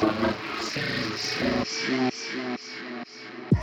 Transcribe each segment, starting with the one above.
Sim, sim, sim, sim, sim, sim.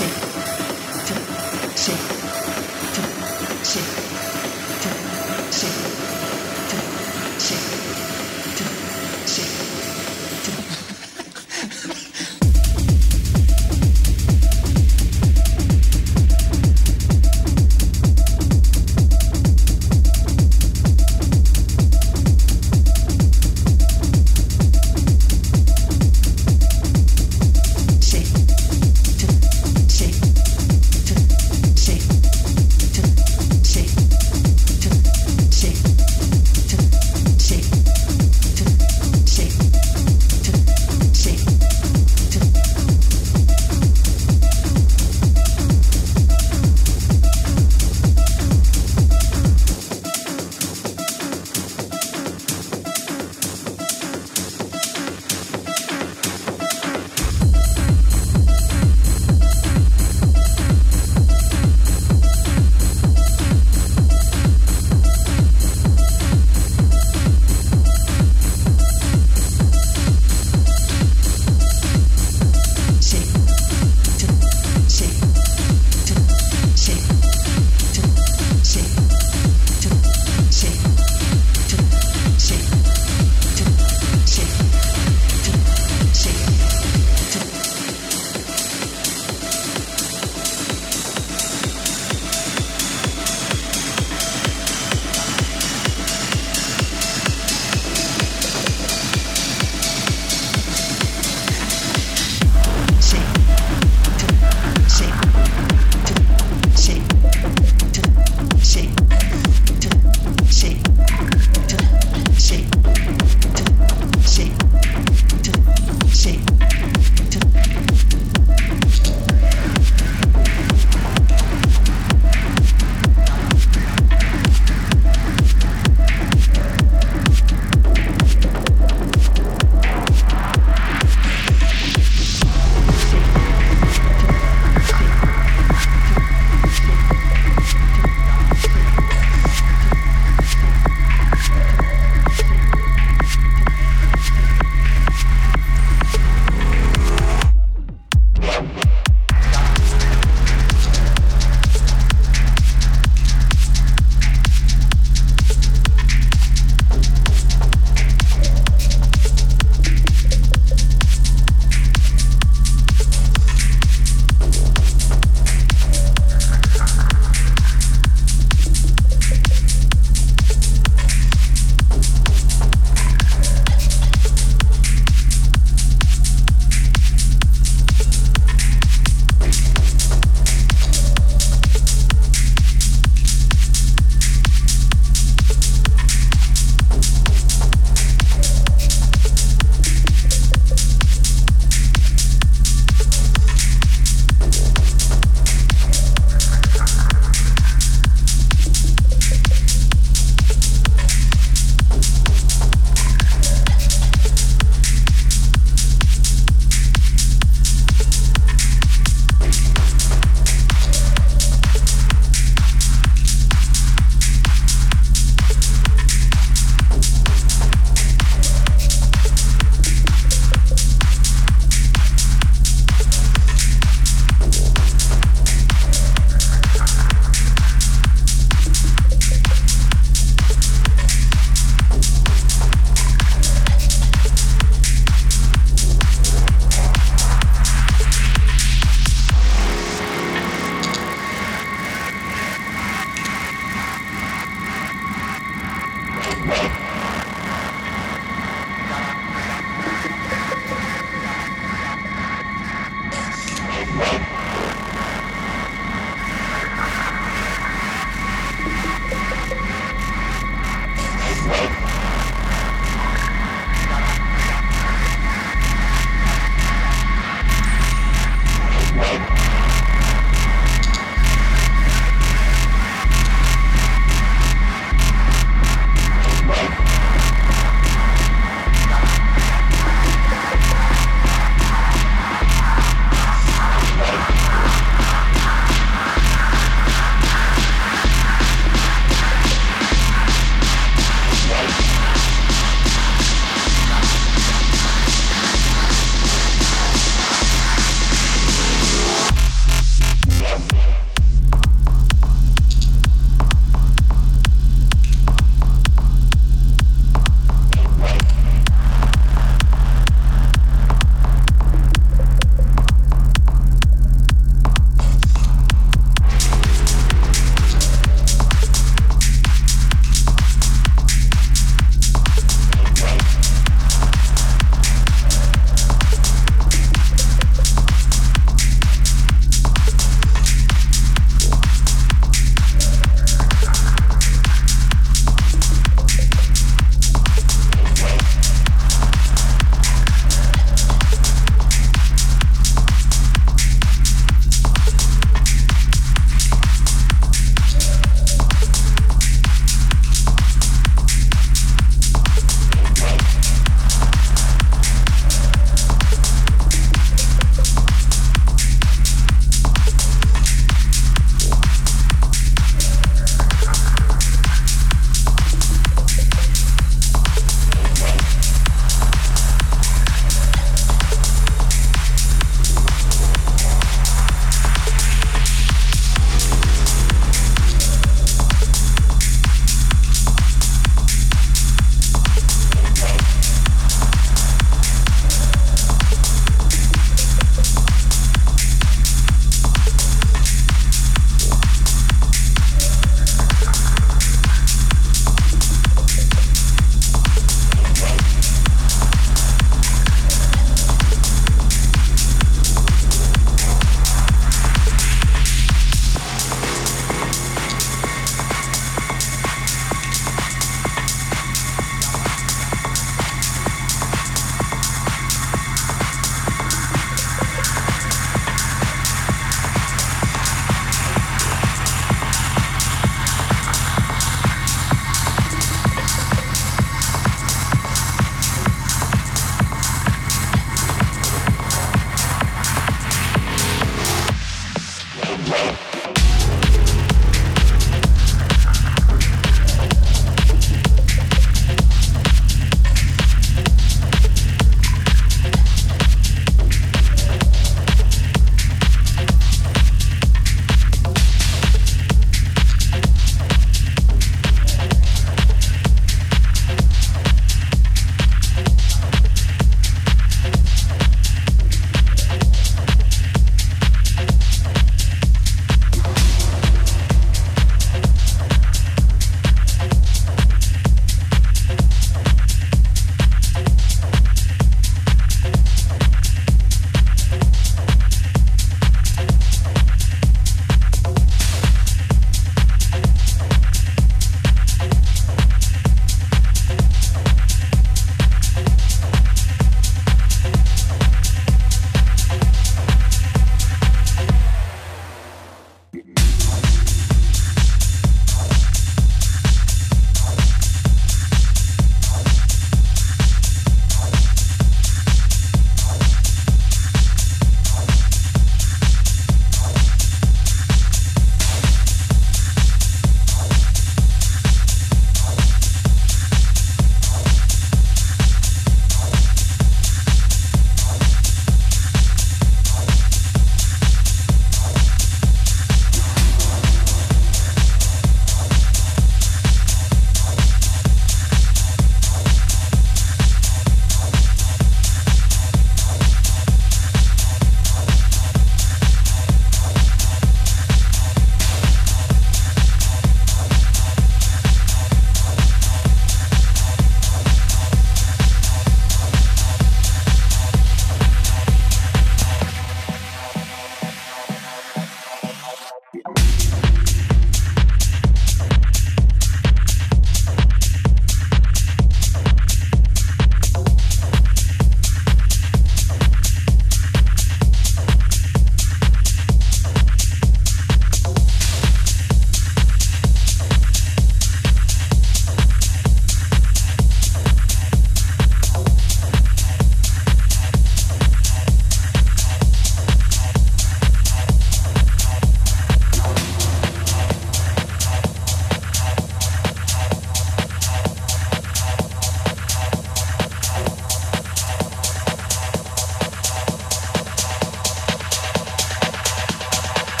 watching.